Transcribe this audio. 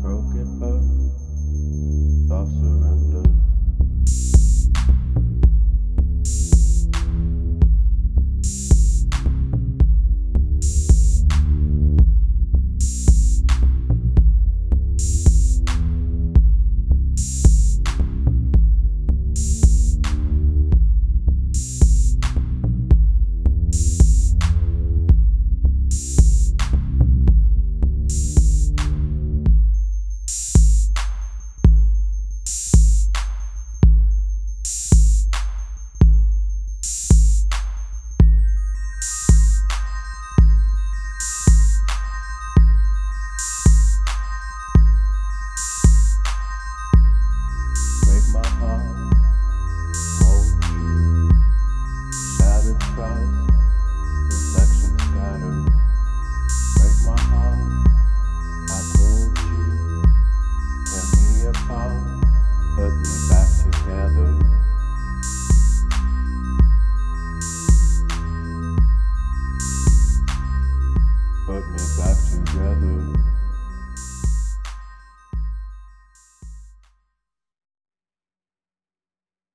broken but soft surrender. back together. Put me back together.